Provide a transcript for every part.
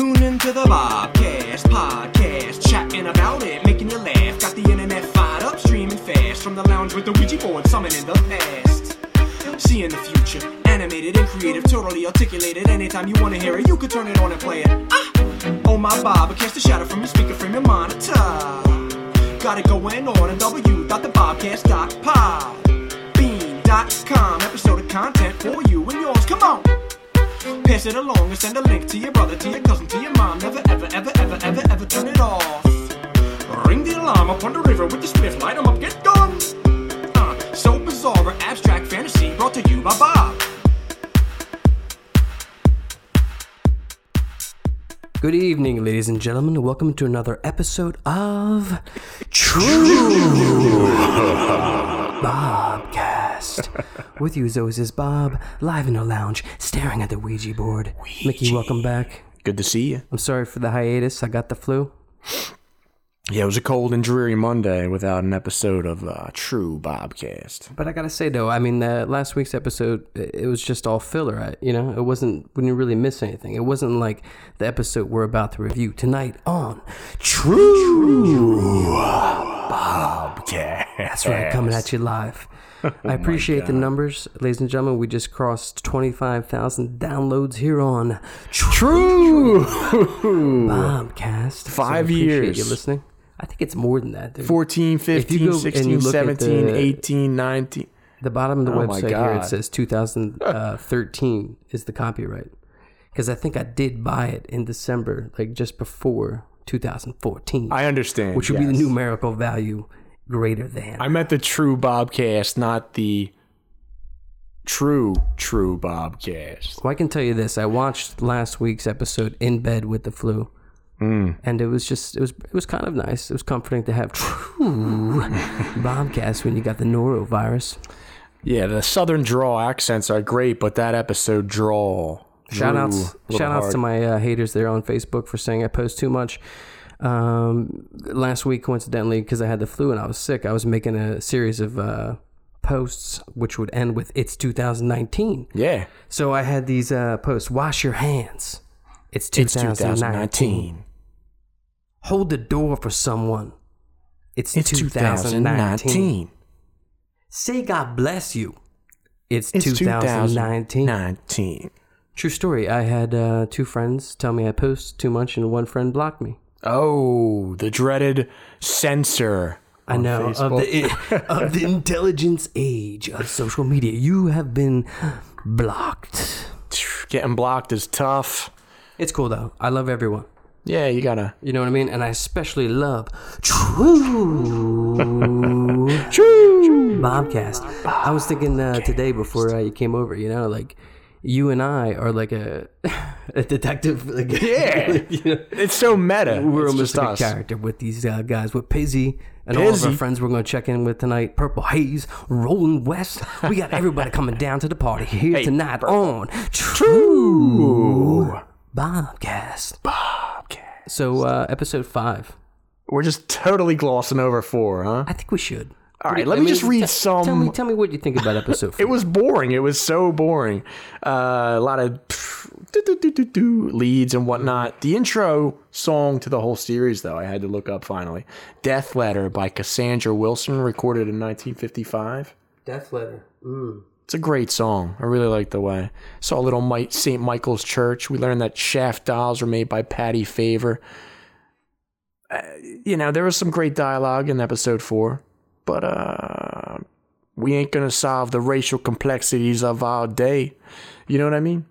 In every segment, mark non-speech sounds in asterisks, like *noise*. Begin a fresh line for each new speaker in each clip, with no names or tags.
Tune into the Bobcast podcast, chatting about it, making you laugh. Got the internet fired up, streaming fast from the lounge with the Ouija board, summoning the past. Seeing the future, animated and creative, totally articulated. Anytime you wanna hear it, you can turn it on and play it. Ah! Oh my Bobcast, a shadow from your speaker frame your monitor. Got it going on at w.thebobcast.pod. Episode of content for you and yours. Come on. Pass it along and send a link to your brother, to your cousin, to your mom. Never, ever, ever, ever, ever, ever turn it off. Ring the alarm up on the river with the spliff, light 'em up, get gone. Uh, so bizarre, abstract fantasy brought to you by Bob.
Good evening, ladies and gentlemen. Welcome to another episode of *laughs* True Bobcast. *laughs* With you always is Bob, live in the lounge, staring at the Ouija board. Mickey, welcome back.
Good to see you.
I'm sorry for the hiatus. I got the flu.
Yeah, it was a cold and dreary Monday without an episode of uh, True Bobcast.
But I gotta say though, I mean, uh, last week's episode, it was just all filler. I- You know, it wasn't. We didn't really miss anything. It wasn't like the episode we're about to review tonight on True
Bobcast.
That's right, coming at you live. *laughs* I oh appreciate the numbers, ladies and gentlemen. We just crossed 25,000 downloads here on
True.
So I
Five
appreciate
years.
you listening. I think it's more than that. Dude.
14, 15,
go and you
16, 17,
the-
18, 19.
The bottom of the
Oh
website here it says 2013 *laughs* uh, is the copyright. Because I think I did buy it in December, like just before 2014,
I understand.
which would be the numerical value greater than.
I meant the True Bobcast, not the True True Bobcast.
Well, I can tell you this: I watched last week's episode in bed with the flu, and it was just it was it was kind of nice. It was comforting to have true *laughs* Bobcast when you got the norovirus.
Yeah, the Southern draw accents are great, but that episode draw.
Shout outs, shout outs to my uh, haters there on Facebook for saying I post too much. Um, last week, coincidentally, because I had the flu and I was sick, I was making a series of uh, posts which would end with "It's 2019."
Yeah.
So I had these uh, posts: "Wash your hands." It's
It's
2019.
2019.
Hold the door for someone. It's,
It's
2019.
2019.
Say God bless you. It's,
It's
2019.
2019.
True story. I had uh, two friends tell me I post too much, and one friend blocked me.
Oh, the dreaded censor.
I know of the of the *laughs* intelligence age of social media. You have been blocked.
Getting blocked is tough.
It's cool though. I love everyone.
Yeah, you gotta.
You know what I mean? And I especially love True *laughs*
True.
Bobcast. I was thinking uh, today before uh, you came over, you know, like you and I are like a *laughs* a detective. Like,
Yeah. *laughs*
you know,
It's so meta.
we're
it's
almost like a character with these uh, guys, with Pizzy and all of our friends we're going to check in with tonight. Purple Haze, Rolling West. We got everybody coming down to the party here
Hey,
tonight on True Bobcast.
Bobcat.
So, uh, episode five.
We're just totally glossing over four, huh?
I think we should.
All right, let me just read
t-
some-
Tell me, tell me what you think about episode *laughs* four.
It was boring. It was so boring. Uh, a lot of *sniffs* leads and whatnot. The intro song to the whole series, though, I had to look up finally. Death Letter by Cassandra Wilson, recorded in 1955.
Death Letter. Mm.
It's a great song. I really like the way. Saw a little Mi- St. Michael's Church. We learned that Shaft dolls were made by Patty Favor. Uh, you know, there was some great dialogue in episode four, but uh, we ain't gonna solve the racial complexities of our day. You know what I mean?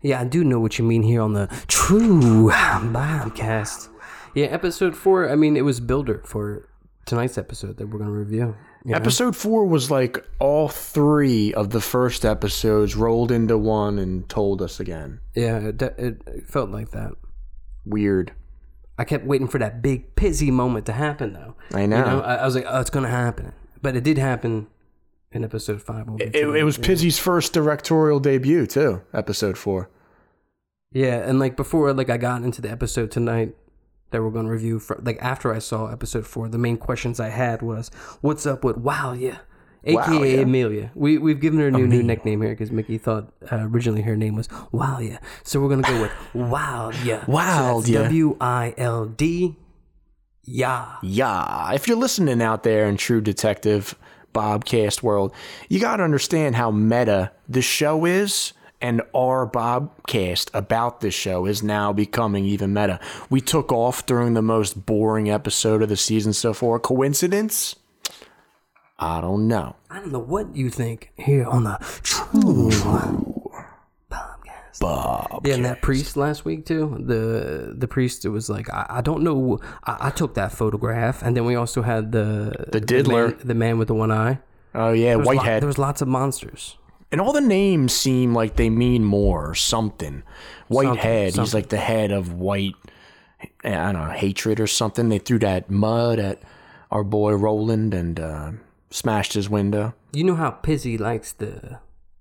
Yeah, I do know what you mean here on the True Bobcast. Yeah, episode four. I mean, it was builder for tonight's episode that we're going to review. you know?
Episode four was like all three of the first episodes rolled into one and told us again.
Yeah, it, it felt like that.
Weird.
I kept waiting for that big pizzy moment to happen, though.
I
You
know.
know, I, I was like, oh, it's going to happen. But it did happen in episode five. We'll
It, it
that.
was Pizzy's first directorial debut too. Episode four.
Yeah, and like before, like I got into the episode tonight that we're going to review. For, like after I saw episode four, the main questions I had was, "What's up with Wow? Yeah, aka
Wow.
Amelia. We we've given her a new new nickname here because Mickey thought uh, originally her name was Walia. So we're gonna go with *laughs* Wildya.
Wildya.
W I L D. Yeah.
Yeah, if you're listening out there in True Detective Bobcast world, you got to understand how meta the show is, and our Bobcast about this show is now becoming even meta. We took off during the most boring episode of the season so far. Coincidence? I don't know.
I don't know what you think here on the True Podcast.
Bob.
Yeah, and that priest last week too. The the priest it was like I, I don't know. I, I took that photograph, and then we also had the
The diddler.
man, the man with the one eye.
Oh yeah,
There was lo-
Whitehead.
there was lots of monsters.
And all the names seem like they mean more or something. Whitehead, he's
something.
like the head of white, I don't know, hatred or something. They threw that mud at our boy Roland and uh, smashed his window.
You know how Pizzy likes the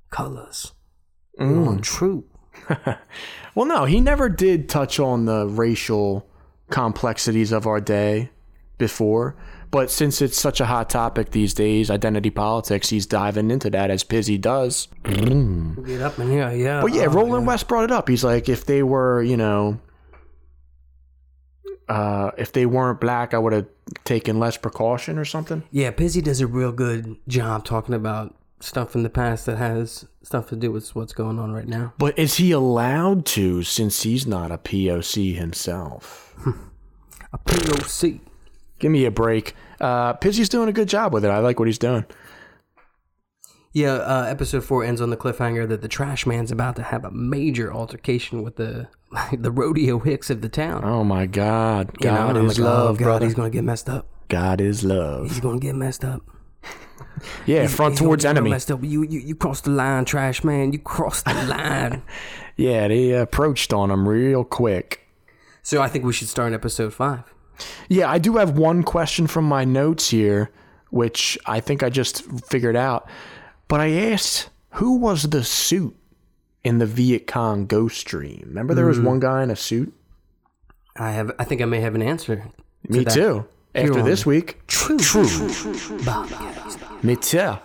colors. Mm. True. *laughs*
Well, no, he never did touch on the racial complexities of our day before. But since it's such a hot topic these days, identity politics, he's diving into that as Pizzy does.
Get up in here, yeah.
But yeah,
Oh,
Roland West brought it up. He's like, if they were, you know, uh, if they weren't black, I would have taken less precaution or something.
Yeah, Pizzy does a real good job talking about stuff in the past that has stuff to do with what's going on right now.
But is he allowed to since he's not a POC himself? *laughs*
A POC.
Give me a break. Uh, Pizzy's doing a good job with it. I like what he's doing.
Yeah, uh, episode four ends on the cliffhanger that the trash man's about to have a major altercation with the *laughs* the rodeo hicks of the town.
Oh my God.
You know,
God
and
is
like, oh,
love,
God,
brother.
he's gonna get messed up.
God is love.
He's gonna get messed up.
Yeah, front
He's
towards enemy.
Messed up. You, you you crossed the line, trash man. You crossed the line. *laughs*
Yeah, they approached on him real quick.
so I think we should start episode five.
Yeah, I do have one question from my notes here, which I think I just figured out. But I asked, who was the suit in the Viet Cong ghost dream? Remember there was one guy in a suit?
I have. I think I may have an answer.
Me
that.
too. After this week.
True.
Me too.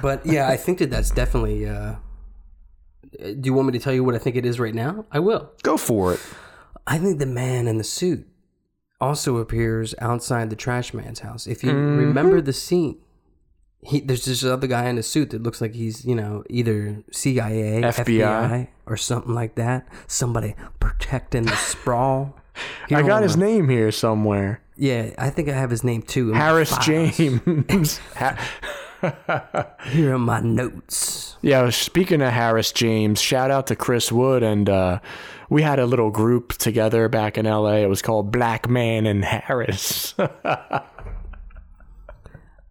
But yeah, I think that that's definitely. Uh, do you want me to tell you what I think it is right now? I will.
Go for it.
I think the man in the suit also appears outside the trash man's house. If you remember the scene, he there's this other guy in a suit that looks like he's you know either CIA,
FBI.
or something like that. Somebody protecting the sprawl. *laughs* Here
I got his name here somewhere.
Yeah, I think I have his name too.
Harris. James. *laughs* Ha- *laughs*
Here are my notes.
Yeah, speaking of Harris James, shout out to Chris Wood and uh, we had a little group together back in LA. It was called Black Man and Harris.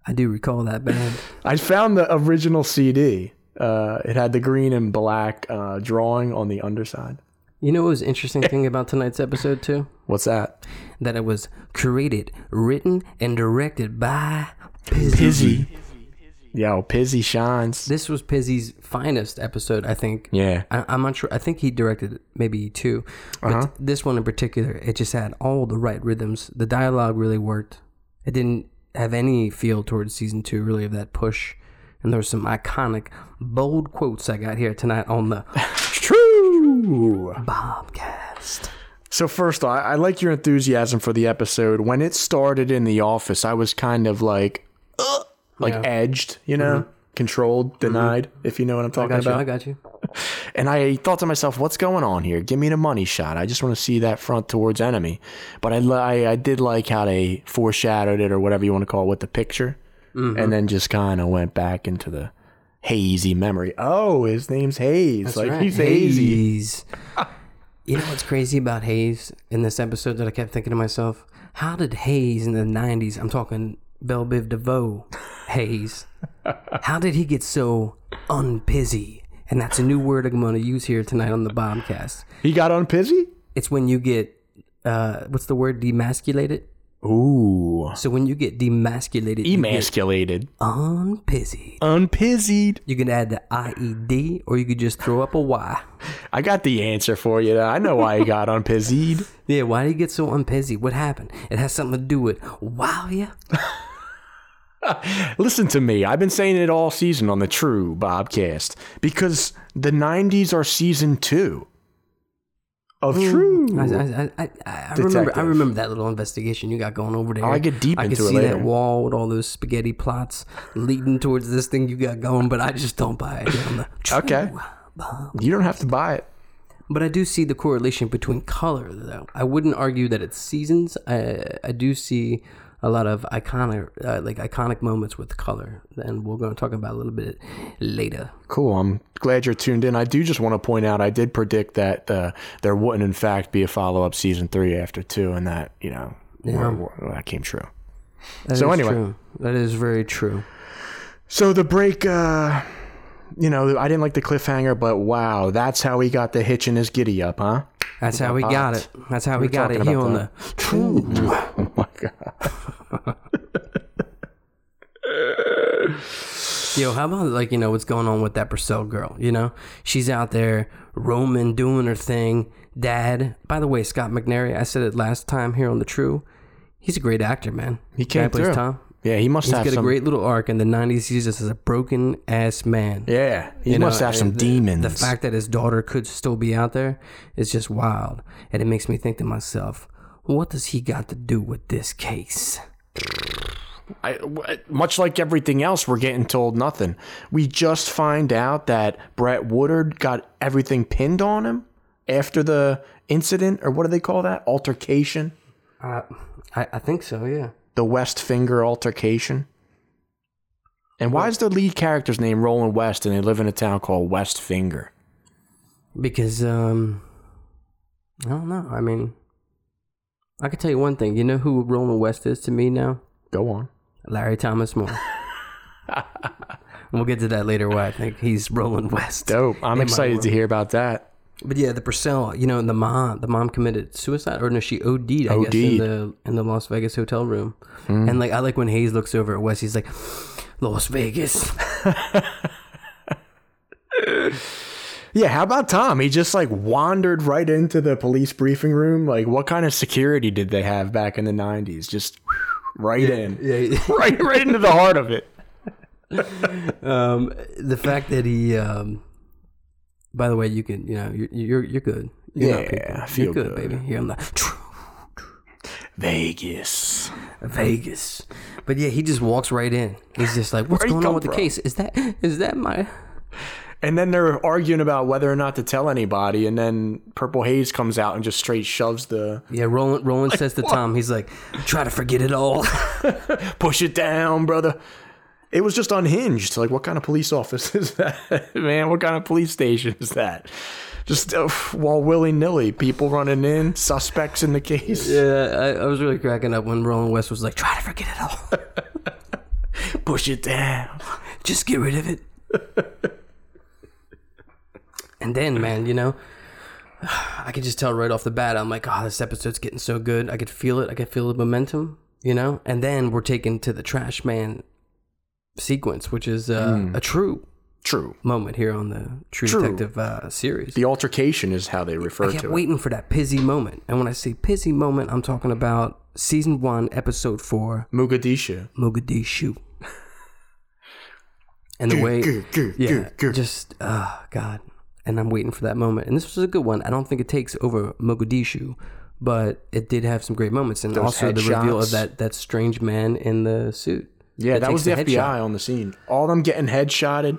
I do recall that band. *laughs*
I found the original CD. Uh, it had the green and black uh, drawing on the underside.
You know what was interesting thing about tonight's episode too?
What's that?
That it was created, written, and directed by Pizzy.
Pizzy. Yo, Pizzy shines.
This was Pizzy's finest episode, I think.
Yeah.
I, I'm not sure. I think he directed maybe two, but
Uh-huh.
this one in particular, it just had all the right rhythms. The dialogue really worked. It didn't have any feel towards season two, really, of that push. And there were some iconic, bold quotes I got here tonight on the *laughs*
True.
Bobcast.
So first, I, I like your enthusiasm for the episode. When it started in the office, I was kind of like, uh, like
Yeah.
edged, you know, controlled, denied. If you know what I'm
I
talking
got you.
about.
I got you.
And I thought to myself, what's going on here? Give me the money shot. I just want to see that front towards enemy. But I, I, I did like how they foreshadowed it or whatever you want to call it with the picture. Mm-hmm. And then just kind of went back into the hazy memory. Oh, his name's Hayes.
That's
like
right.
he's hazy.
Hayes. *laughs* you know what's crazy about Hayes in this episode that I kept thinking to myself? How did Hayes in the 90s, I'm talking Belle Biv DeVoe Hayes, *laughs* how did he get so unpizzy? And that's a new word I'm going to use here tonight on the Bombcast.
He got on Pizzy?
It's when you get, uh, what's the word, demasculated?
Ooh.
So when you get demasculated,
Emasculated.
unpizzy.
Unpizzied.
You can add the IED or you could just throw up a Y. *laughs*
I got the answer for you. I know why he got on unpizzied. *laughs*
Yeah, why did he get so unpizzy? What happened? It has something to do with wow, yeah. *laughs* *laughs*
Listen to me. I've been saying it all season on the True Bobcast because the 90s are season two of hmm. True.
I, I, I, I, I remember. I remember that little investigation you got going over there.
I get deep
I
into
can
it
see
later.
that wall with all those spaghetti plots leading towards this thing you got going, but I just don't buy it. on the
Okay.
True Bob.
You don't have to buy it.
But I do see the correlation between color, though. I wouldn't argue that it's seasons. I I do see a lot of iconic, uh, like iconic moments with color, and we're going to talk about a little bit later.
Cool. I'm glad you're tuned in. I do just want to point out I did predict that uh, there wouldn't, in fact, be a follow up season three after two, and that, you know,
Yeah.
were- were- that came true.
That
So anyway.
true. that is very true.
So the break, uh, you know, I didn't like the cliffhanger, but wow, that's how he got the hitch in his giddy up, huh?
That's how we got it. That's how we,
were
got it here on the True.
Oh my god.
Yo, how about like you know what's going on with that Purcell girl? You know, she's out there roaming, doing her thing. Dad, by the way, Scott McNairy. I said it last time here on the True. He's a great actor, man.
He came through.
Tom.
Yeah, he must
He's
have
got
some.
a great little arc in the '90s. He's just as a broken ass man.
yeah, he
You know,
must have some
the-
demons.
The fact that his daughter could still be out there is just wild, and it makes me think to myself, what does he got to do with this case?
I, much like everything else, we're getting told nothing. We just find out that Brett Woodard got everything pinned on him after the incident, or what do they call that? Altercation?
Uh, I, I think so. Yeah.
The West Finger altercation? And why is the lead character's name Roland West and they live in a town called West Finger?
Because um I don't know. I mean I can tell you one thing. You know who Roland West is to me now?
Go on.
Larry Thomas Moore. *laughs* we'll get to that later why I think he's Roland West.
Dope. I'm excited to hear about that.
But yeah, the Purcell, you know, the mom the mom committed suicide or no, she OD'd, I guess,
OD'd.
in the in the Las Vegas hotel room. And like I like when Hayes looks over at West, he's like, Las Vegas. *laughs*
Yeah, how about Tom? He just like wandered right into the police briefing room. Like, what kind of security did they have back in the 90s? Just right in.
Yeah. *laughs*
Right, right into the heart of it. *laughs*
um, the fact that he, um, by the way, you can, you know, you're you're, you're good. You're
Yeah. I feel
you're good,
good.
baby. Here I'm the
Vegas.
Vegas, but yeah, he just walks right in. He's just like, "What's going on with the case? Is that is that my?"
And then they're arguing about whether or not to tell anybody. And then Purple Haze comes out and just straight shoves the
Yeah, Roland. Roland says to Tom, he's like, "Try to forget it all." *laughs*
push it down, brother. It was just unhinged. Like, what kind of police office *laughs* is that, man? What kind of police station is that? Just uh, while willy nilly, people running in, suspects in the case.
yeah, I, I was really cracking up when Roland West was like, "Try to forget it all. *laughs*
Push it down.
Just get rid of it." *laughs* and then, man, you know, *sighs* I could just tell right off the bat. I'm like, "Oh, this episode's getting so good. I could feel it. I could feel the momentum." You know, and then we're taken to the trash man sequence, which is uh, a true
True.
moment here on the True,
True.
Detective uh, series.
The altercation is how they refer
I kept
to it.
waiting for that pizzy moment. And when I say pizzy moment, I'm talking about season one, episode four,
Mogadishu.
Mogadishu. *laughs* And the way, yeah, just, oh, God. And I'm waiting for that moment. And this was a good one. I don't think it takes over Mogadishu, but it did have some great moments. And
Those
also the reveal of that, that strange man in the suit.
Yeah,
That
was the
the
FBI
headshot.
on the scene. All them getting headshotted.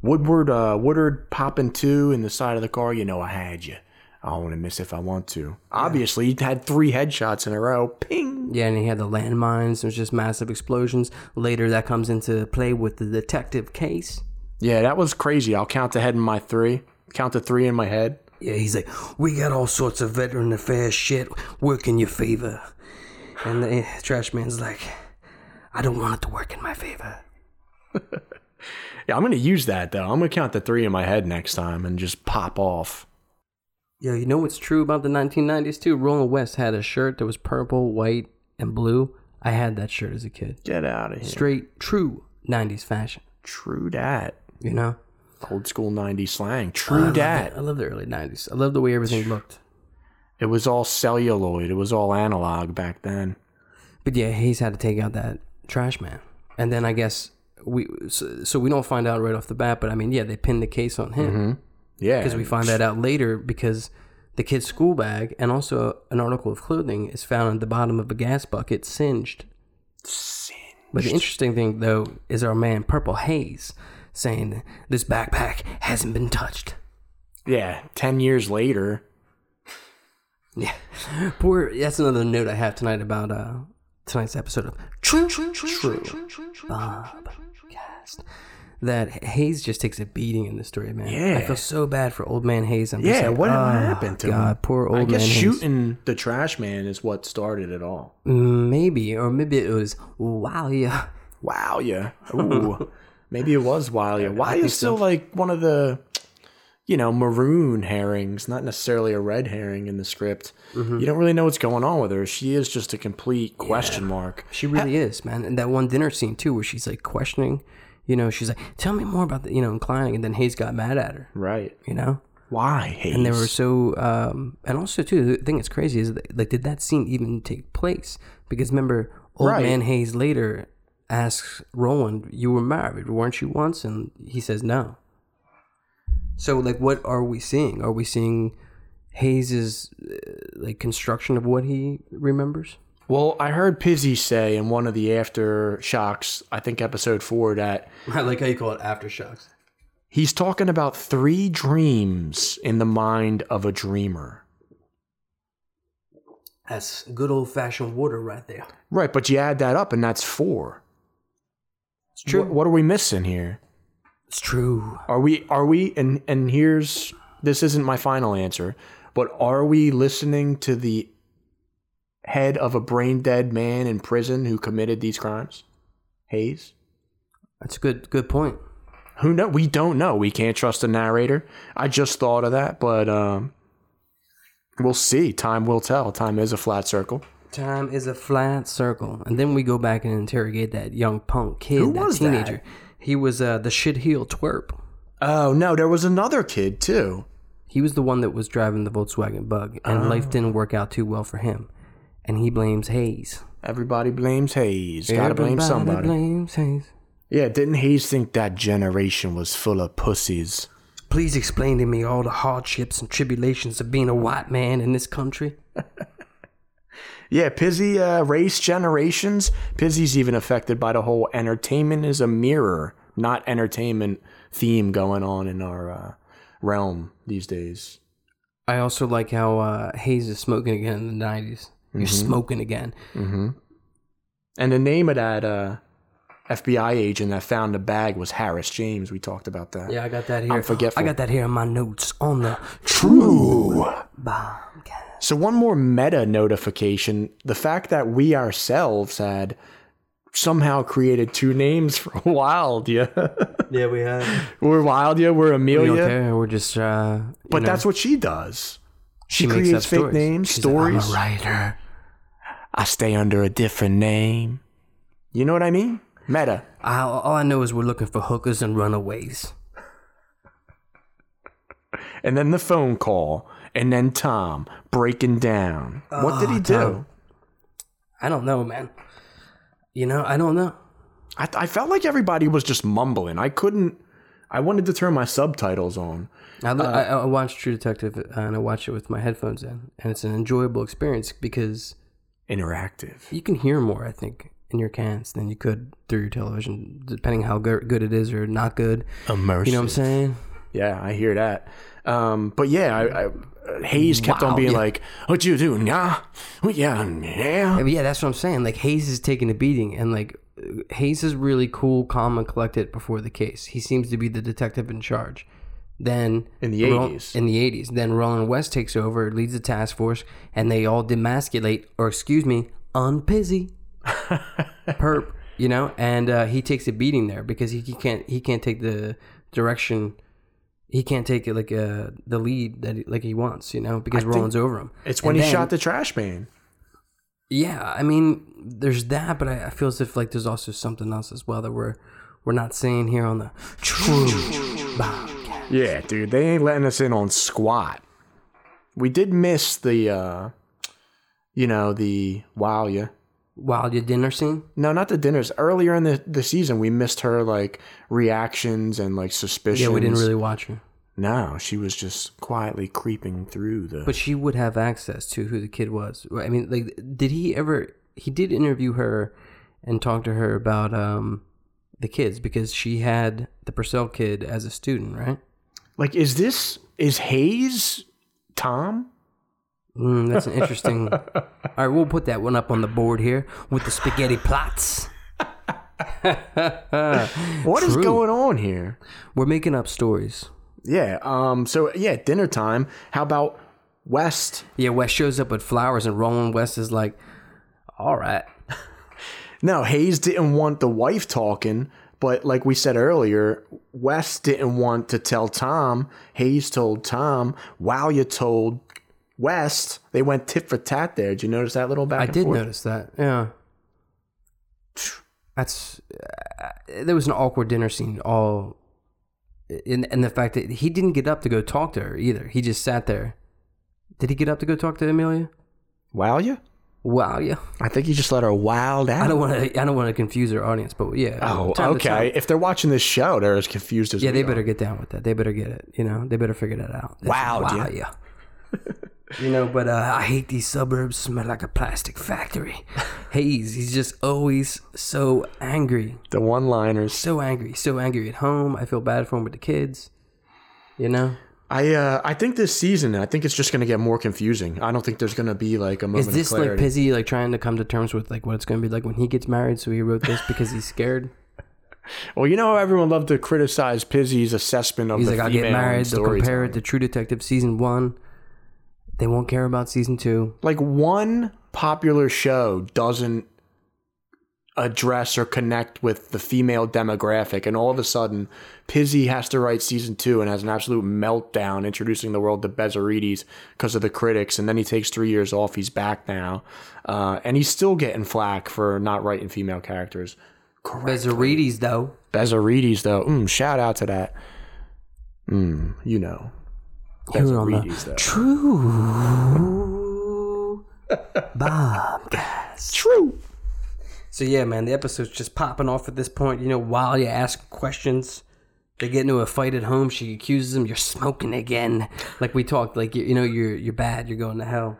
Woodward, uh, Woodard popping two in the side of the car. You know, I had you. I don't want to miss if I want to. Obviously, he had three headshots in a row. Ping.
Yeah, and he had the landmines. There's just massive explosions. Later, that comes into play with the detective case.
Yeah, that was crazy. I'll count ahead in my three. Count to three in my head.
Yeah, he's like, we got all sorts of veteran affairs shit work in your favor. And the trash man's like, I don't want it to work in my favor. *laughs*
Yeah, I'm gonna use that though. I'm gonna count the three in my head next time and just pop off.
Yo, you know what's true about the 1990s too? Roland West had a shirt that was purple, white, and blue. I had that shirt as a kid.
Get out of here.
Straight, true 90s fashion.
True dat.
You know?
Old school '90s slang. True
love
dat.
I love the early 90s. I love the way everything looked.
It was all celluloid. It was all analog back then.
But yeah, Hayes had to take out that trash man. and then I guess we so, so we don't find out right off the bat. But I mean, yeah, they pinned the case on him
Yeah.
because we find that out later because the kid's school bag and also an article of clothing is found at the bottom of a gas bucket, singed. singed. But the interesting thing though is our man Purple Haze saying this backpack hasn't been touched.
Yeah. 10 years later.
Yeah, *laughs* poor. That's another note I have tonight about uh tonight's episode of True True True Bobcast. That Hayes just takes a beating in the story, man.
Yeah, I
feel so bad for old man Hayes. I'm just
Yeah.
like,
What,
"Oh,
happened to
God,
him?
poor old
I guess
man Hayes."
shooting the trash man is what started it all.
Mm, maybe, or maybe it was wow, yeah.
Wow, yeah. Ooh. Maybe it was Walia. Why
think
is still like one of the, you know, maroon herrings, not necessarily a red herring in the script.
Mm-hmm.
You don't really know what's going on with her. She is just a complete question mark.
She really is, man. And that one dinner scene too, where she's like questioning, you know, she's like, "Tell me more about the," you know, inclining, and then Hayes got mad at her,
Right.
you know.
Why? Hayes?
and they were so um and also too the thing that's crazy is that, like did that scene even take place because remember old
Right.
man hayes later asks roland you were married weren't you once and he says no so like what are we seeing are we seeing hayes's uh, like construction of what he remembers
Well, I heard Pizzy say in one of the aftershocks, I think episode four, that *laughs*
i like how you call it aftershocks
he's talking about three dreams in the mind of a dreamer.
that's good old-fashioned water right there
Right, but you add that up and that's four.
it's true
What, what are we missing here?
It's true
Are we are we and and here's this isn't my final answer, but are we listening to the head of a brain dead man in prison who committed these crimes? Hayes?
that's a good good point
Who know? We don't know. We can't trust the narrator. I just thought of that, but um we'll see. Time will tell. Time is a flat circle.
Time is a flat circle. And then we go back and interrogate that young punk kid,
Who
that
was that?
He was uh, the shit heel twerp.
Oh no, there was another kid too.
He was the one that was driving the Volkswagen bug, and
Oh.
life didn't work out too well for him. And he blames Hayes.
Everybody blames Hayes. Gotta blame somebody.
blames Hayes.
Yeah, didn't Hayes think that generation was full of pussies?
Please explain to me all the hardships and tribulations of being a white man in this country. *laughs*
Yeah, Pizzy uh, race generations. Pizzy's even affected by the whole entertainment is a mirror, not entertainment theme going on in our uh, realm these days.
I also like how uh, Hayes is smoking again in the 90s. You're
Mm-hmm.
smoking again.
And the name of that uh, FBI agent that found the bag was Harris James. We talked about that.
Yeah, I got that here.
I'm forgetful.
I got that here in my notes on the
True.
Bombcast.
So one more meta notification: the fact that we ourselves had somehow created two names *laughs* for Wild,
Yeah, yeah, we had.
we're Wild, yeah. We're
We
Amelia.
don't care. We're just. Uh,
But
know,
that's what she does. She,
makes up
creates fake
stories.
names,
She's like,
stories.
I'm a writer.
I stay under a different name. You know what I mean? Meta.
I, all I know is we're looking for hookers and runaways.
And then the phone call. And then Tom breaking down. what did he do?
Tom. I don't know, man. You know, I don't know.
I, I felt like everybody was just mumbling. I couldn't. I wanted to turn my subtitles on.
I,
Uh,
I, I watched True Detective uh, and I watch it with my headphones in, and it's an enjoyable experience because
Interactive.
you can hear more, I think, in your cans than you could through your television, depending how good, good it is or not good.
Immersive.
You know what I'm saying?
Yeah, I hear that. Um, but yeah, I, I, Hayes kept on being
yeah.
like, "What you doing? Yeah, What, yeah, yeah."
Yeah, that's what I'm saying. Like Hayes is taking a beating, and like Hayes is really cool, calm, and collected before the case. He seems to be the detective in charge. Then
In the 80s.
in the 80s, then Roland West takes over, leads the task force, and they all demasculate, or excuse me, unpizzy, *laughs* perp, you know. And uh, he takes a beating there because he, he can't he can't take the direction. He can't take it like uh, the lead that he, like he wants, you know, because Roland's over him.
It's when
And
he
then-
shot the trash man.
yeah, I mean, there's that, but I, I feel as if like there's also something else as well that we're we're not saying here on the True.
Yeah, dude, they ain't letting us in on squat. We did miss the, uh, you know, the wow, yeah,
While your dinner scene?
No, not the dinners. Earlier in the, the season, we missed her like reactions and like suspicions.
Yeah, we didn't really watch her.
No, she was just quietly creeping through the.
But she would have access to who the kid was. I mean, like, did he ever? He did interview her and talk to her about um, the kids because she had the Purcell kid as a student, right?
like, is this is Hayes Tom?
Mm, that's an interesting. *laughs* All right, we'll put that one up on the board here with the spaghetti plots. *laughs*
What is
True.
going on here?
We're making up stories.
Yeah. Um. So yeah, dinner time. How about West?
Yeah, West shows up with flowers, and Roland West is like, "All right, *laughs*
No, Hayes didn't want the wife talking, but like we said earlier, West didn't want to tell Tom. Hayes told Tom. Wow, you told West. They went tit for tat there. Did you notice that little back
I
and
did
forth?
notice that. Yeah, that's uh, there was an awkward dinner scene. All in and the fact that he didn't get up to go talk to her either. He just sat there. Did he get up to go talk to Amelia?
Wow, you?
Wow, yeah.
I think you just let her wild out.
I don't want to. I don't want to confuse our audience, but yeah.
Oh, okay. If they're watching this show, they're as confused as
Yeah, they
are.
better get down with that. They better get it. You know, they better figure that out. That's-
Wow,
wow, yeah. *laughs* you know, but uh, I hate these suburbs. Smell like a plastic factory. *laughs* Hayes, he's just always so angry,
The one-liners.
so angry, so angry at home. I feel bad for him with the kids. You know,
I uh, I think this season, I think it's just going to get more confusing. I don't think there's going to be like a moment
is this like. Pizzy like trying to come to terms with like what it's going to be like when he gets married? So he wrote this because he's scared. *laughs*
well, you know, how everyone loved to criticize Pizzy's assessment of
He's
the
like, I'll
female
get married. They'll compare it to True Detective season one. They won't care about season two.
like one popular show doesn't address or connect with the female demographic and all of a sudden Pizzy has to write season two and has an absolute meltdown introducing the world to Bezzerides because of the critics and then he takes three years off. He's back now. Uh, and he's still getting flack for not writing female characters
Bezzerides, though.
Bezzerides though. Mm, shout out to that. Mm, you know
Here on the True Bobcast.
true
So yeah, man, the episode's just popping off at this point. You know, while you ask questions, they get into a fight at home. She accuses him, "You're smoking again." Like we talked, like you, you know, you're you're bad. You're going to hell.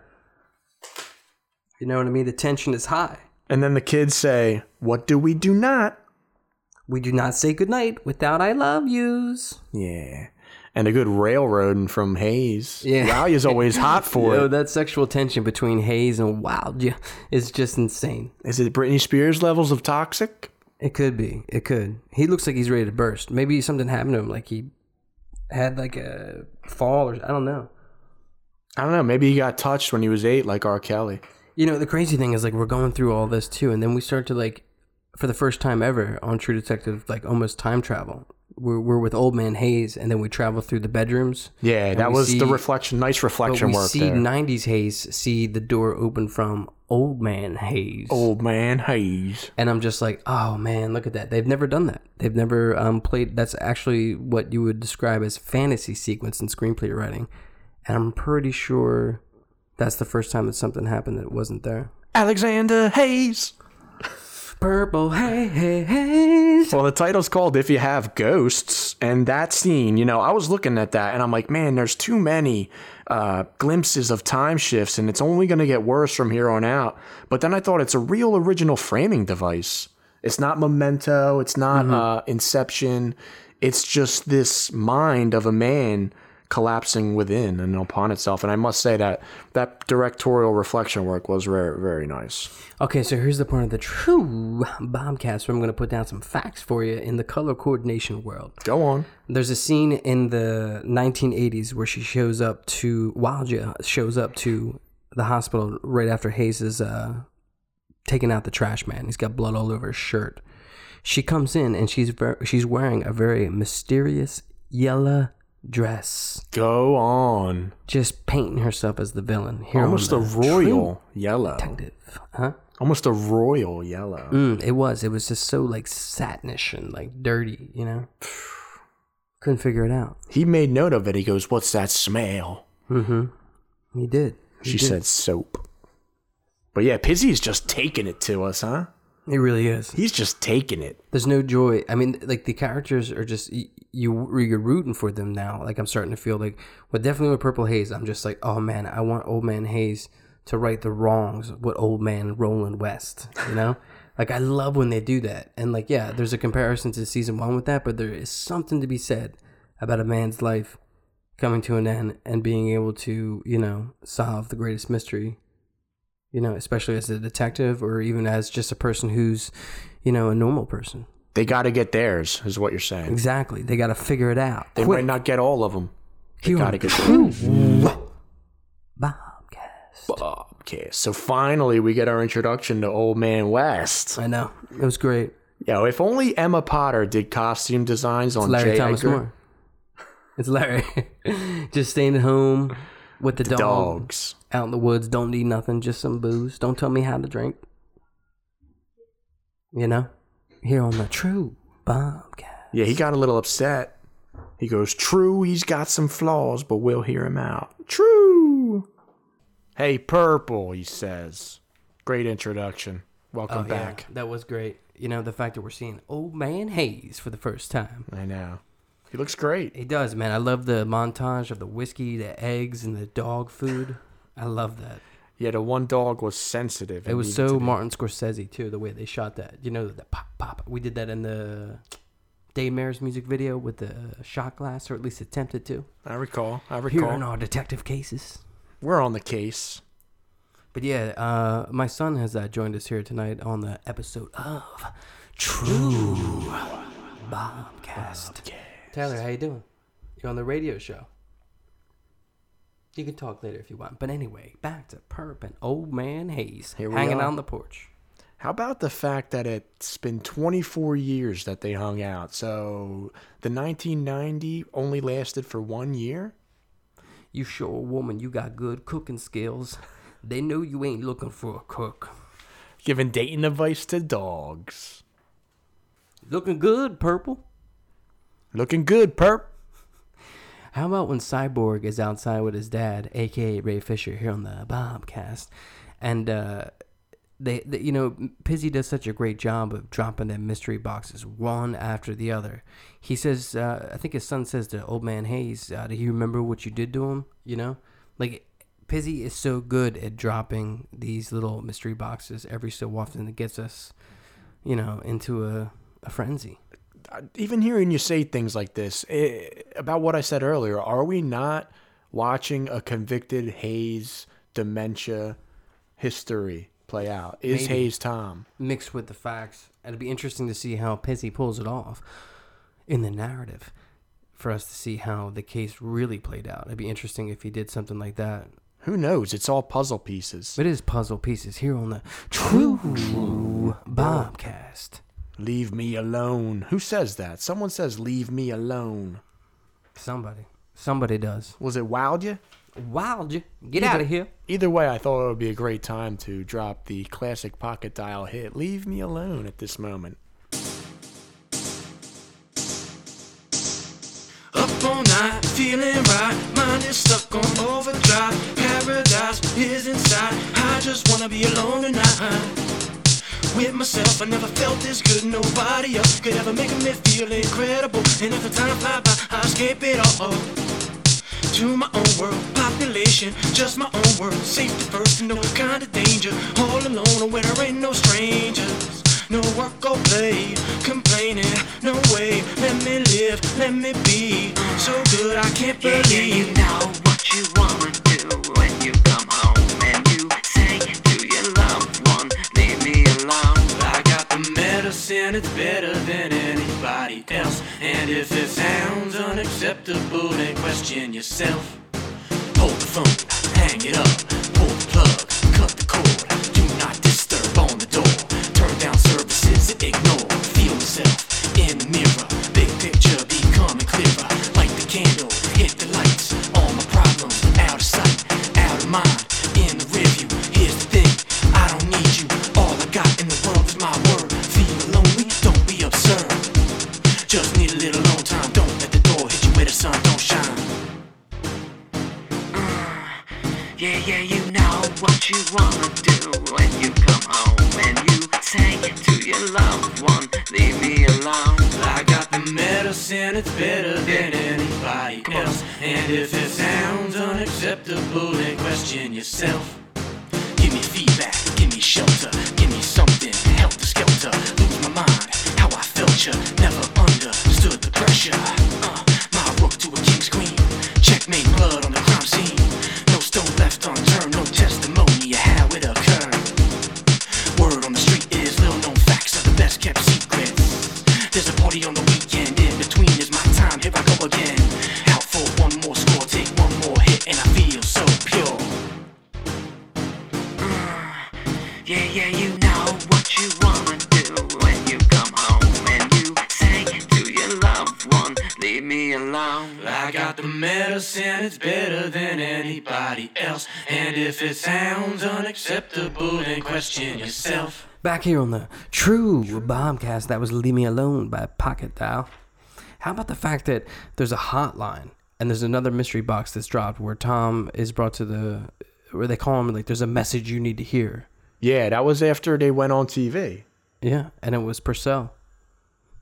You know what I mean? The tension is high.
and then the kids say what do we do not
We do not say goodnight without "I love yous."
Yeah. And a good railroading from Hayes.
Yeah.
Wow, is always *laughs* hot for
Yo,
it.
that sexual tension between Hayes and Wild yeah, is just insane.
Is it Britney Spears levels of toxic?
It could be. It could. He looks like he's ready to burst. Maybe something happened to him, like he had like a fall, or I don't know.
I don't know. Maybe he got touched when he was eight, like R. Kelly.
You know, the crazy thing is like we're going through all this too, and then we start to like, for the first time ever on True Detective, like almost time travel. We're we're with Old Man Hayes, and then we travel through the bedrooms.
Yeah, that was
see-
the reflection. Nice
But
reflection
we
work
see
there.
'90s Hayes see the door open from Old Man Hayes.
Old man Hayes.
and I'm just like, oh man, look at that. They've never done that. They've never um, played. That's actually what you would describe as fantasy sequence in screenplay writing, and I'm pretty sure that's the first time that something happened that wasn't there.
Alexander Hayes.
Purple hey hey haze.
Well, the title's called If You Have Ghosts. And that scene, you know, I was looking at that and I'm like, man, there's too many uh, glimpses of time shifts and it's only going to get worse from here on out. But then I thought it's a real original framing device. It's not Memento, it's not uh, Inception. It's just this mind of a man collapsing within and upon itself. And I must say that that directorial reflection work was very, very nice.
Okay, so here's the point of the true Bombcast where I'm going to put down some facts for you in the color coordination world.
Go on.
There's a scene in the 1980s where she shows up to Wildja shows up to the hospital right after Hayes is uh, taking out the trash man. He's got blood all over his shirt. She comes in and she's ver- she's wearing a very mysterious yellow dress,
Go on.
just painting herself as the villain. Here
Almost a royal yellow.
Detective, huh?
Almost a royal yellow.
Mm, it was. It was just so like satinish and like dirty, you know. Couldn't figure it out.
He made note of it. He goes, What's that smell?
Mm-hmm. He did. He
She
did.
said soap. But yeah, Pizzy's just taking it to us, huh?
It really is.
He's just taking it.
There's no joy. I mean, like the characters are just you, you you're rooting for them now. Like I'm starting to feel like, well, definitely with Purple Haze, I'm just like, oh man, I want Old Man Hayes to right the wrongs with Old Man Roland West. You know, *laughs* like I love when they do that. And like, yeah, there's a comparison to season one with that, but there is something to be said about a man's life coming to an end and being able to, you know, solve the greatest mystery you know, especially as a detective or even as just a person who's, you know, a normal person.
They got to get theirs, is what you're saying.
Exactly. They got to figure it out.
They
quick.
might not get all of them. They got to get
True Bobcast.
Bobcast. So finally, we get our introduction to Old Man West.
I know. It was great.
Yo, if only Emma Potter did costume designs on
Larry
J.
Thomas
Edgar.
Moore. It's Larry. *laughs* just staying at home with the, dog.
Dogs.
Out in the woods. Don't need nothing. Just some booze. Don't tell me how to drink. You know? Here on the True Bobcast.
Yeah, he got a little upset. He goes, True, he's got some flaws, but we'll hear him out. True. Hey, Purple, he says. Great introduction. Welcome
Oh, yeah.
back.
That was great. You know, the fact that we're seeing Old Man Hayes for the first time.
I know. He looks great.
He does, man. I love the montage of the whiskey, the eggs, and the dog food. I love that.
Yeah, the one dog was sensitive.
It was so Martin Scorsese too, the way they shot that. You know, the pop pop. We did that in the Dave Mares music video with the shot glass, or at least attempted to.
I recall. I recall.
Here in our detective cases.
We're on the case.
But yeah, uh, my son has uh, joined us here tonight on the episode of True Bobcast. Tyler, how you doing? You're on the radio show. You can talk later if you want. But anyway, back to Perp and Old Man Hayes
Here we
hanging
are.
on the porch.
How about the fact that it's been 24 years that they hung out? So the 1990 only lasted for one year?
You show a woman you got good cooking skills. They know you ain't looking for a cook.
Giving dating advice to dogs.
Looking good, Purple.
Looking good, perp.
How about when Cyborg is outside with his dad, aka Ray Fisher, here on the Bobcast, and uh, they, they, you know, Pizzy does such a great job of dropping them mystery boxes one after the other. He says, uh, I think his son says to Old Man Hayes, uh, "Do you remember what you did to him?" You know, like Pizzy is so good at dropping these little mystery boxes every so often. that gets us, you know, into a, a frenzy.
Even hearing you say things like this eh, about what I said earlier, are we not watching a convicted Hayes dementia history play out? Is
Maybe.
Hayes Tom?
mixed with the facts. It'd be interesting to see how Pizzy pulls it off in the narrative for us to see how the case really played out. It'd be interesting if he did something like that.
Who knows? It's all puzzle pieces.
It is puzzle pieces here on the True Bobcast.
Leave me alone. Who says that? Someone says, Leave me alone.
Somebody. Somebody does.
Was it Wowed you?
Wild you. Get out of here.
Either way, I thought it would be a great time to drop the classic pocket dial hit, Leave Me Alone, at this moment.
Up all night, feeling right. Mind is stuck on overdrive. Paradise is inside. I just wanna be alone tonight. With myself, I never felt this good. Nobody else could ever make me feel incredible. And if the time fly by, I escape it all. To my own world, population, just my own world. Safety first, no kind of danger. All alone, where there ain't no strangers. No work or play, complaining, no way. Let me live, let me be. So good, I can't
Yeah, yeah, you
believe.
know what you wanna
medicine, it's better than anybody else. And if it sounds unacceptable, then question yourself. Hold the phone, hang it up, pull the plug, cut the cord. If than anybody else. And if it sounds unacceptable, then question yourself.
Back here on the True Bobcast, that was Leave Me Alone by Pocket Dial. How about the fact that there's a hotline and there's another mystery box that's dropped where Tom is brought to the, where they call him like, there's a message you need to hear.
Yeah, that was after they went on TV.
Yeah, and it was Purcell.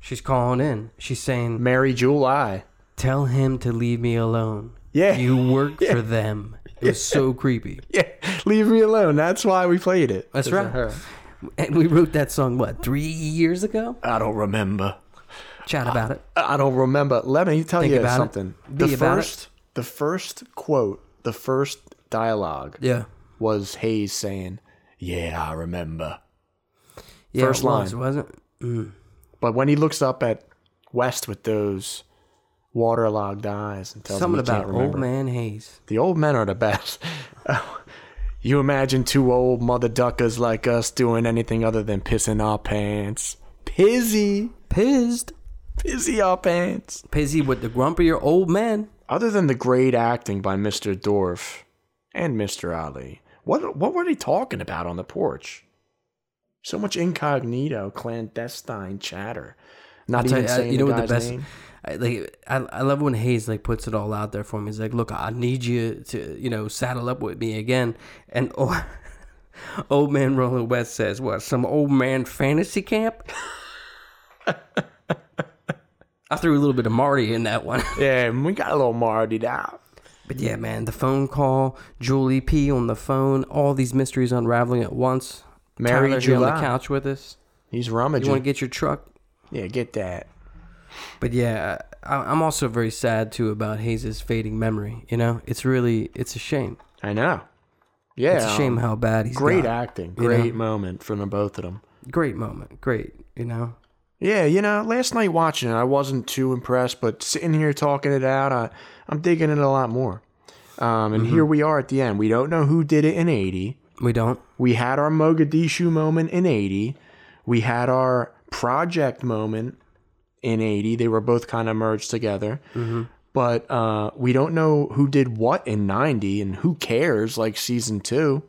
She's calling in. She's saying,
Mary July.
"Tell him to leave me alone.
Yeah.
you work *laughs* for them." It was so *laughs* creepy.
Yeah, leave me alone. That's why we played it.
That's right.
her.
And we wrote that song what three years ago?
I don't remember.
Chat about it.
I don't remember. Let me tell
Think
you
about it.
something.
Be
the
about it.
first, the first quote, the first dialogue
Yeah.
was Hays saying, "Yeah, I remember."
Yeah,
First
it was,
line.
wasn't? Mm.
But when he looks up at West with those waterlogged eyes and tells
Something about old man Hays.
the old men are the best. *laughs* you imagine two old mother duckers like us doing anything other than pissing our pants, pizzy,
Pizzed.
pizzy our pants.
Pizzy with the grumpier old man.
Other than the great acting by Mr. Dorff and Mr. Ali, what what were they talking about on the porch? So much incognito, clandestine chatter. Not even
you, I- you know
the
what the best?
name.
I, like I, I love when Hays like puts it all out there for me. He's like, "Look, I need you to you know saddle up with me again." And *laughs* oh, old man Roland West says, "What? Some old man fantasy camp?" *laughs* I threw a little bit of Marty in that one. *laughs*
Yeah, we got a little Marty out.
But yeah, man, the phone call, Julie P on the phone, all these mysteries unraveling at once.
Mary
Tyler here on the couch with us.
He's rummaging.
You want to get your truck?
Yeah, get that.
But yeah, I, I'm also very sad too about Hays' fading memory. You know, it's really it's a shame.
I know. Yeah,
It's a shame
um,
how bad he's
great
got.
acting,
you know?
great moment from the both of them.
Great moment, great. You know,
Yeah, you know, last night watching it, I wasn't too impressed, but sitting here talking it out, I, I'm digging it a lot more. Um, and
Mm-hmm.
here we are at the end. We don't know who did it in 80.
we don't.
We had our Mogadishu moment in 80. We had our project moment in 80. They were both kind of merged together. But uh, we don't know who did what in 90 and who cares, like season two.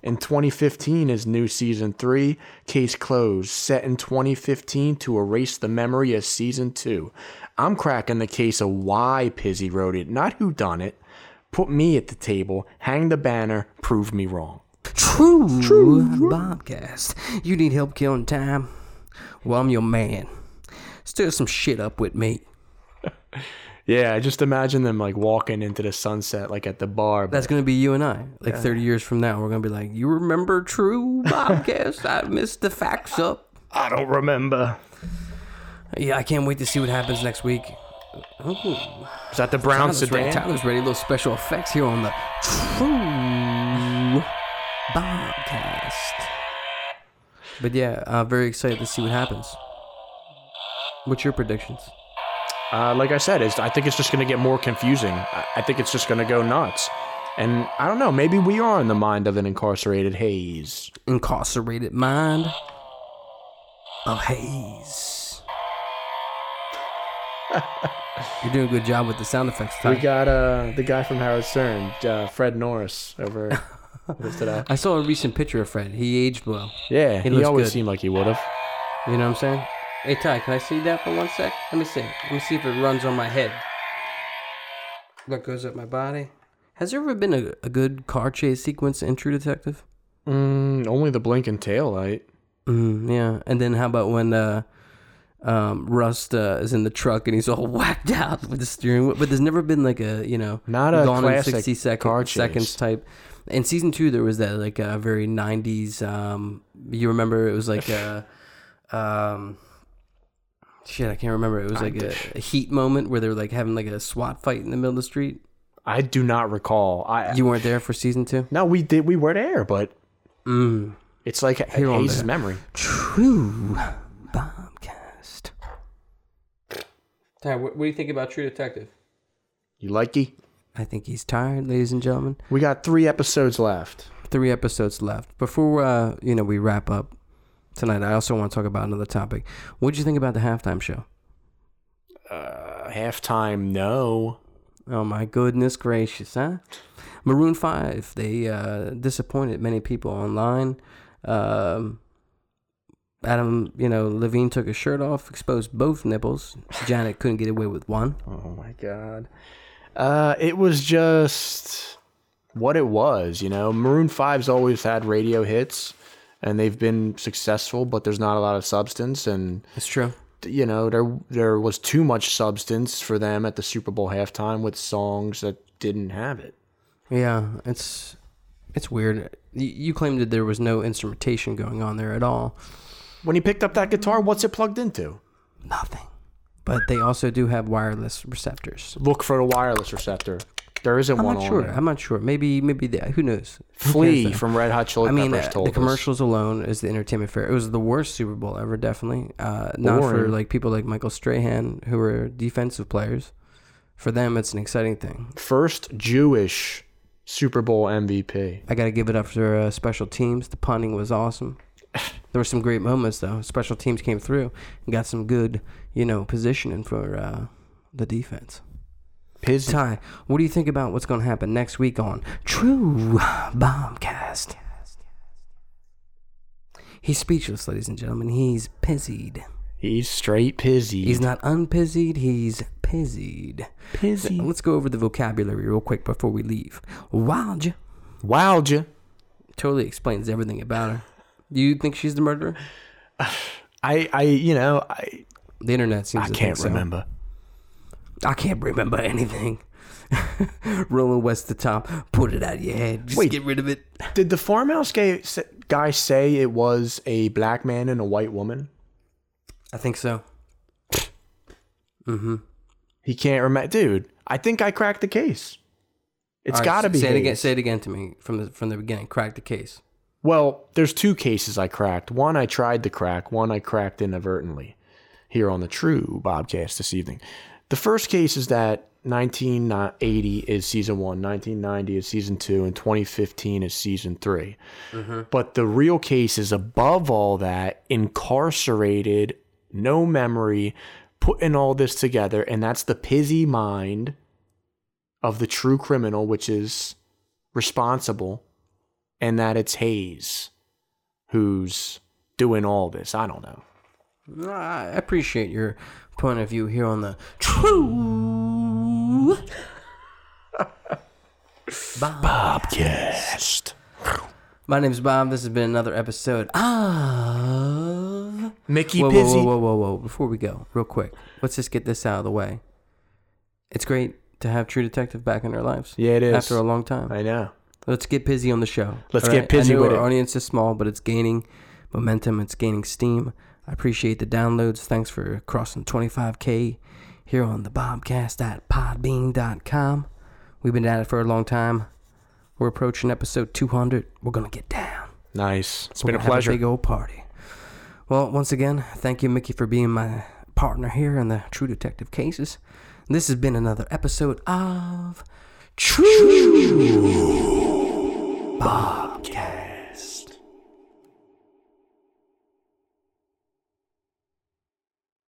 In 2015 is new season three. Case closed. Set in 2015 to erase the memory of season two. I'm cracking the case of why Pizzy wrote it, not who done it. Put me at the table, hang the banner, prove me wrong.
True, True. Bobcast. You need help killing time? Well, I'm your man. Stir some shit up with me. *laughs*
Yeah, I just imagine them like walking into the sunset, like at the bar.
That's gonna be you and I. Like 30 years from now, we're gonna be like, "You remember True Bobcast? I missed the facts up."
I don't remember.
Yeah, I can't wait to see what happens next week. Ooh.
Is that the brown
Tyler's ready.
sedan?
Tyler's ready. Little special effects here on the True Bobcast. But yeah, I'm very excited to see what happens. What's your predictions?
Uh, like I said, I think it's just going to get more confusing. I, I think it's just going to go nuts. And I don't know, maybe we are in the mind of an incarcerated Hays.
Incarcerated mind of Hays. *laughs* You're doing a good job with the sound effects.
We got uh, the guy from Howard Stern, uh, Fred Norris, over *laughs*
I saw a recent picture of Fred. He aged well.
Yeah,
He
he, always
good.
seemed like he would have.
You know what I'm saying? Hey Ty, can I see that for one sec? Let me see. Let me see if it runs on my head. What goes up my body? Has there ever been a, a good car chase sequence in True Detective?
Mm, only the blinking tail light.
Mm, yeah. And then how about when uh, um, Rust uh, is in the truck and he's all *laughs* whacked out with the steering wheel? But there's never been like a you know
Not a
gone in
classic
sixty second,
car chase.
seconds type. In season two, there was that like a very '90s. Um, you remember it was like a, um, shit, I can't remember. It was like a, a heat moment where they were like having like a SWAT fight in the middle of the street.
I do not recall. I
You weren't there for season two.
no, we did. We were there, but
Mm.
it's like a
Here on
haze memory.
True Bobcast. Ty, what, what do you think about True Detective?
You likey?
I think he's tired, ladies and gentlemen.
We got three episodes left.
Three episodes left. Before uh, you know, we wrap up tonight, I also want to talk about another topic. What did you think about the halftime show?
Uh, halftime, no.
Oh my goodness gracious, huh? Maroon Five, they uh, disappointed many people online. Um, Adam, you know, Levine took his shirt off, exposed both nipples. Janet couldn't get away with one.
Oh my god. Uh, it was just what it was, you know. Maroon 5's always had radio hits and they've been successful, but there's not a lot of substance and
It's true.
you know, there there was too much substance for them at the Super Bowl halftime with songs that didn't have it.
Yeah, it's it's weird. You, you claimed that there was no instrumentation going on there at all.
When he picked up that guitar, what's it plugged into?
Nothing. But they also do have wireless receptors.
Look for the wireless receptor. There isn't one.
I'm
one
not
on
sure.
there.
I'm not sure. Maybe maybe the, who knows?
Flea from Red Hot Chili
I mean,
Peppers
uh, the
us.
commercials alone is the entertainment fair. It was the worst Super Bowl ever, definitely. Uh, not for like people like Michael Strahan who are defensive players. For them, it's an exciting thing.
First Jewish Super Bowl MVP.
I got to give it up for uh, special teams. The punting was awesome. *laughs* There were some great moments though. Special teams came through and got some good, you know, positioning for uh, the defense.
Pizzy.
Ty, what do you think about what's going to happen next week on True Bobcast? He's speechless, ladies and gentlemen. He's pizzied.
He's straight pizzied.
He's not unpizzied. He's pizzied.
pizzy.
Let's go over the vocabulary real quick before we leave.
Wowed you.
totally explains everything about her. Do you think she's the murderer? *sighs*
I, I, you know, I,
The internet seems
I can't
think so.
remember.
I can't remember anything. *laughs* Roland West the top. Put it out of your head. Just
Wait.
get rid of it.
Did the farmhouse guy, guy say it was a black man and a white woman?
I think so. Mm-hmm.
He can't remember. Dude, I think I cracked the case. It's
right,
got to be.
Say it again. Say it again to me from the from the beginning. Crack the case.
Well, there's two cases I cracked. One I tried to crack, one I cracked inadvertently here on the True Bobcast this evening. The first case is that 1980 is season one, 1990 is season two, and 2015 is season 3 mm-hmm. But the real case is above all that, incarcerated, no memory, putting all this together, and that's the pizzy mind of the true criminal, which is responsible and that it's Hays who's doing all this. I don't know.
I appreciate your point of view here on the True *laughs*
Bobcast.
My name's Bob. This has been another episode of.
Mickey
Whoa, whoa,
Pizzy.
whoa, whoa, whoa, whoa! Before we go, real quick, let's just get this out of the way. It's great to have True Detective back in our lives.
Yeah, it is.
After a long time,
I know.
Let's get busy on the show.
Let's
all
get busy
I know
with
our
it.
audience is small, but it's gaining momentum. It's gaining steam. I appreciate the downloads. Thanks for crossing 25k here on the Bobcast at Podbean.com. We've been at it for a long time. We're approaching episode 200. We're gonna get down.
Nice. It's
We're
been a pleasure.
big old party. Well, once again, thank you, Mickey, for being my partner here in the True Detective cases. This has been another episode of True Bobcast.